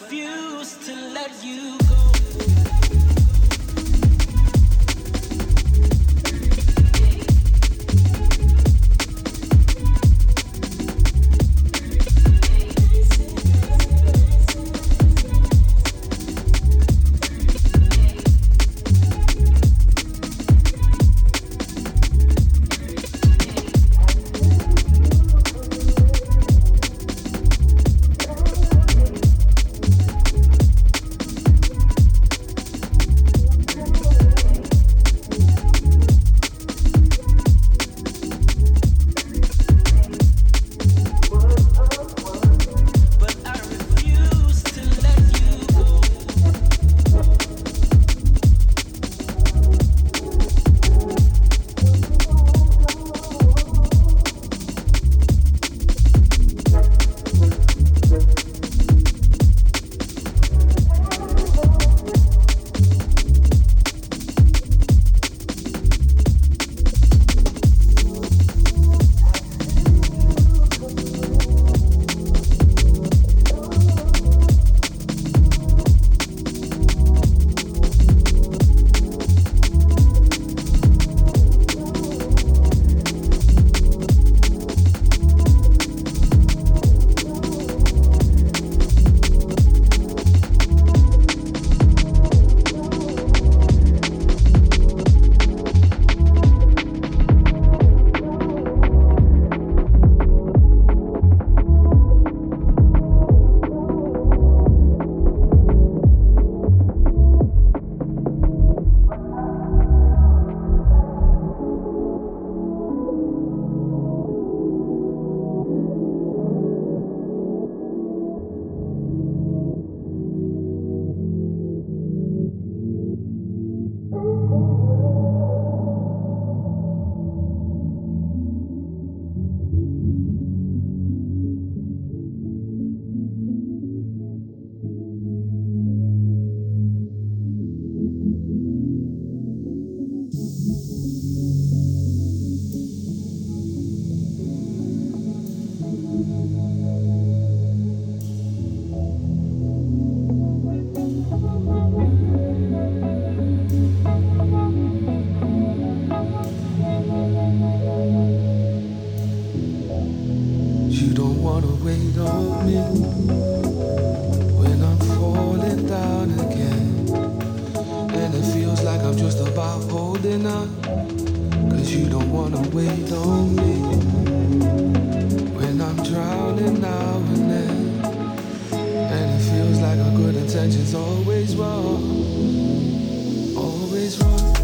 refuse to let you go. Cause you don't wanna wait on me. When I'm drowning now and then. And it feels like our good intentions always wrong. Always wrong.